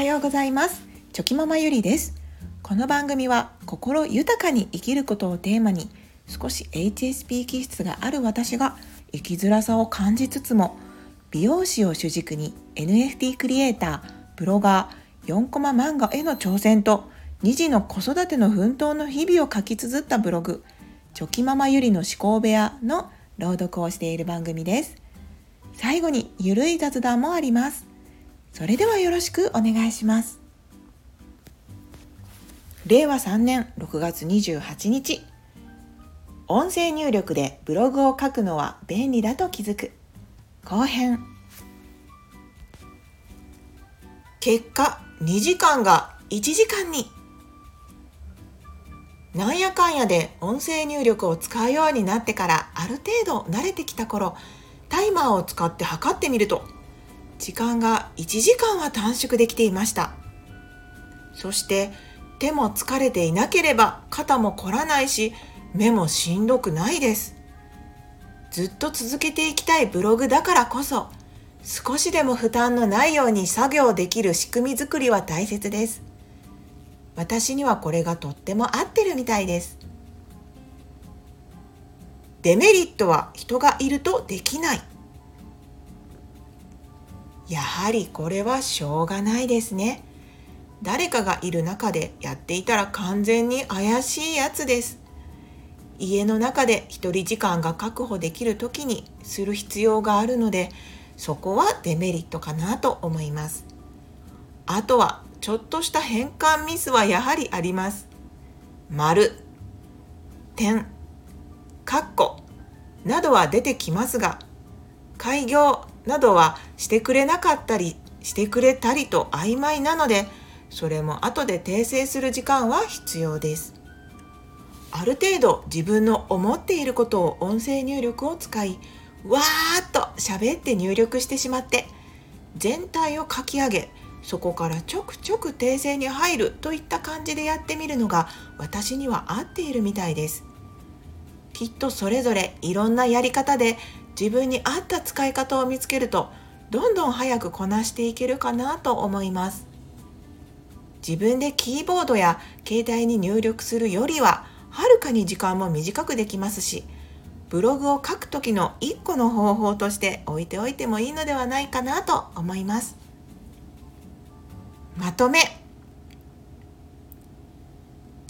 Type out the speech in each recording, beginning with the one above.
はようございます。チョキママゆりです。この番組は心豊かに生きることをテーマに少し HSP 気質がある私が生きづらさを感じつつも美容師を主軸に NFT クリエイターブロガー4コマ漫画への挑戦と2児の子育ての奮闘の日々を書き綴ったブログチョキママゆりの思考部屋の朗読をしている番組です。最後にゆるい雑談もあります。それではよろしくお願いします。令和3年6月28日。音声入力でブログを書くのは便利だと気づく。後編。結果2時間が1時間に。なんやかんやで音声入力を使うようになってからある程度慣れてきた頃タイマーを使って測ってみると時間が1時間は短縮できていました。そして手も疲れていなければ肩も凝らないし目もしんどくないです。ずっと続けていきたいブログだからこそ少しでも負担のないように作業できる仕組み作りは大切です。私にはこれがとっても合ってるみたいです。デメリットは人がいるとできない。やはりこれはしょうがないですね。誰かがいる中でやっていたら完全に怪しいやつです。家の中で一人時間が確保できる時にする必要があるのでそこはデメリットかなと思います。あとはちょっとした変換ミスはやはりあります。丸点括弧などは出てきますが開業などはしてくれなかったりしてくれたりと曖昧なのでそれも後で訂正する時間は必要です。ある程度自分の思っていることを音声入力を使いわーっと喋って入力してしまって全体を書き上げそこからちょくちょく訂正に入るといった感じでやってみるのが私には合っているみたいです。きっとそれぞれいろんなやり方で自分に合った使い方を見つけるとどんどん早くこなしていけるかなと思います。自分でキーボードや携帯に入力するよりははるかに時間も短くできますしブログを書く時の一個の方法として置いておいてもいいのではないかなと思います。まとめ。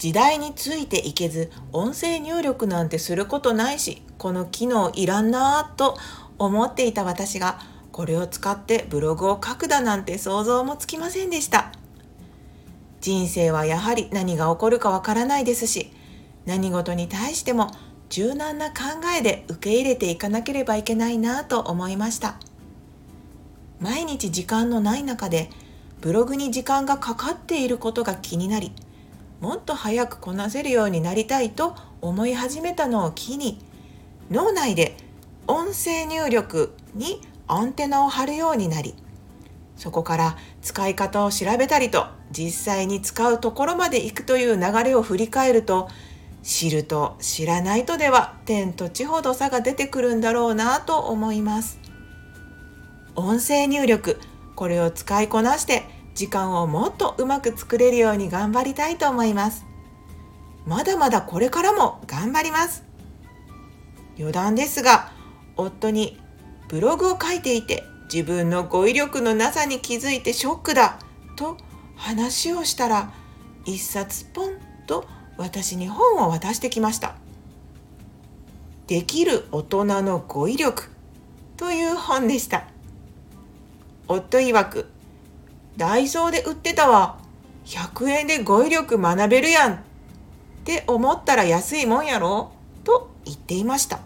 時代についていけず音声入力なんてすることないしこの機能いらんなぁと思っていた私がこれを使ってブログを書くだなんて想像もつきませんでした。人生はやはり何が起こるかわからないですし何事に対しても柔軟な考えで受け入れていかなければいけないなと思いました。毎日時間のない中でブログに時間がかかっていることが気になりもっと早くこなせるようになりたいと思い始めたのを機に脳内で音声入力にアンテナを張るようになりそこから使い方を調べたりと実際に使うところまで行くという流れを振り返ると知ると知らないとでは天と地ほど差が出てくるんだろうなと思います。音声入力これを使いこなして時間をもっとうまく作れるように頑張りたいと思います。まだまだこれからも頑張ります。余談ですが夫にブログを書いていて自分の語彙力のなさに気づいてショックだと話をしたら一冊ポンと私に本を渡してきました。できる大人の語彙力という本でした。夫曰くダイソーで売ってたわ。100円で語彙力学べるやん。って思ったら安いもんやろ？と言っていました。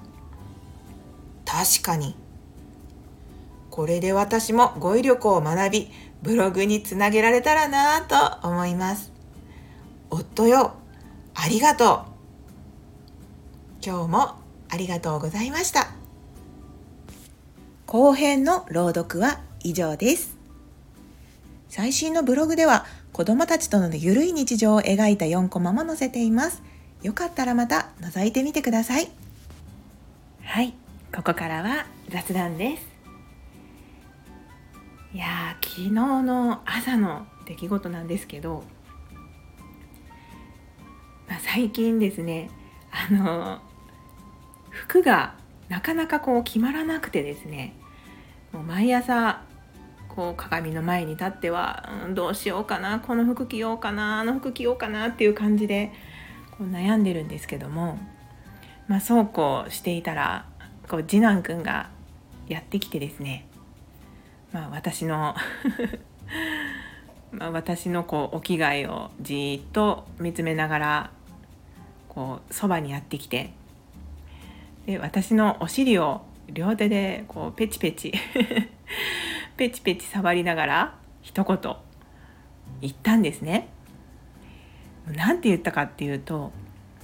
確かに。これで私も語彙力を学び、ブログにつなげられたらなぁと思います。夫よ、ありがとう。今日もありがとうございました。後編の朗読は以上です。最新のブログでは子供たちとのゆるい日常を描いた4コマも載せています。よかったらまた覗いてみてください。はい、ここからは雑談です。いや昨日の朝の出来事なんですけど、まあ、最近ですねあの服がなかなかこう決まらなくてですねもう毎朝こう鏡の前に立っては、うん、どうしようかなこの服着ようかなあの服着ようかなっていう感じでこう悩んでるんですけども、まあ、そうこうしていたらこう次男くんがやってきてですね、まあ、私の まあ私のこうお着替えをじっと見つめながらこうそばにやってきてで私のお尻を両手でこうペチペチペチペチ触りながら一言言ったんですね。なんて言ったかっていうと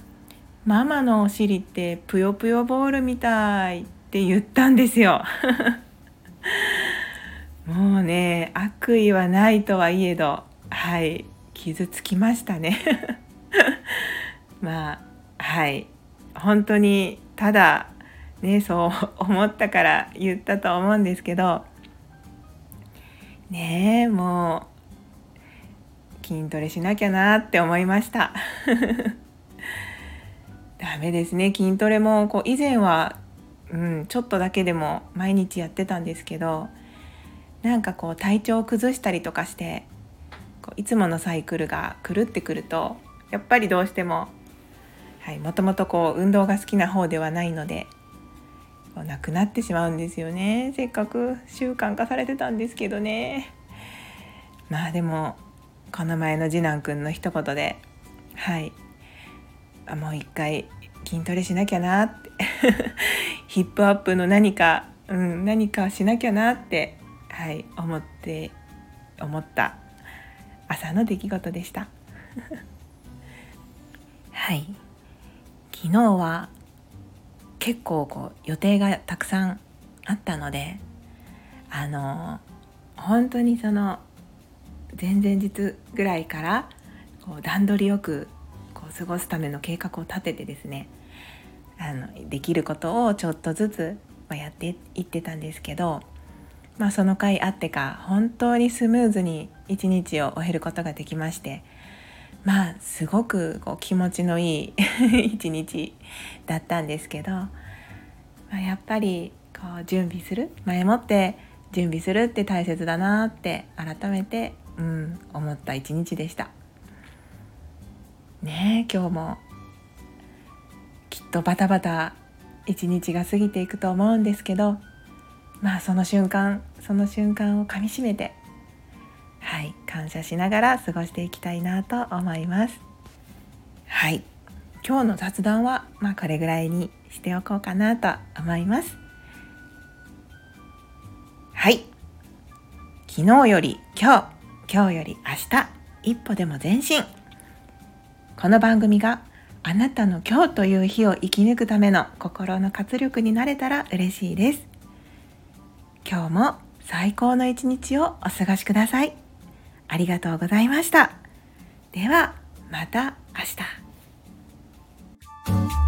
「ママのお尻ってぷよぷよボールみたい」って言ったんですよ。もうね悪意はないとはいえどはい傷つきましたね。まあはい本当にただねそう思ったから言ったと思うんですけどねえもう筋トレしなきゃなって思いました。ダメですね。筋トレもこう以前は、うん、ちょっとだけでも毎日やってたんですけどなんかこう体調を崩したりとかしてこういつものサイクルが狂ってくるとやっぱりどうしてもはい、もともとこう運動が好きな方ではないのでなくなってしまうんですよね。せっかく習慣化されてたんですけどね。まあでもこの前の次男くんの一言ではい。あもう一回筋トレしなきゃなって。ヒップアップの何か、うん、何かしなきゃなってはい思って思った朝の出来事でした。はい。昨日は結構こう予定がたくさんあったのであの本当にその前々日ぐらいからこう段取りよくこう過ごすための計画を立ててですねあのできることをちょっとずつやっていってたんですけど、まあ、その回あってか本当にスムーズに一日を終えることができましてまあすごくこう気持ちのいい 一日だったんですけど、まあ、やっぱりこう準備する前もって準備するって大切だなって改めて、うん、思った一日でした。ね今日もきっとバタバタ一日が過ぎていくと思うんですけどまあその瞬間その瞬間をかみしめて感謝しながら過ごしていきたいなと思います。はい。今日の雑談はまあこれぐらいにしておこうかなと思います。はい。昨日より今日今日より明日一歩でも前進。この番組があなたの今日という日を生き抜くための心の活力になれたら嬉しいです。今日も最高の一日をお過ごしください。ありがとうございました。ではまた明日。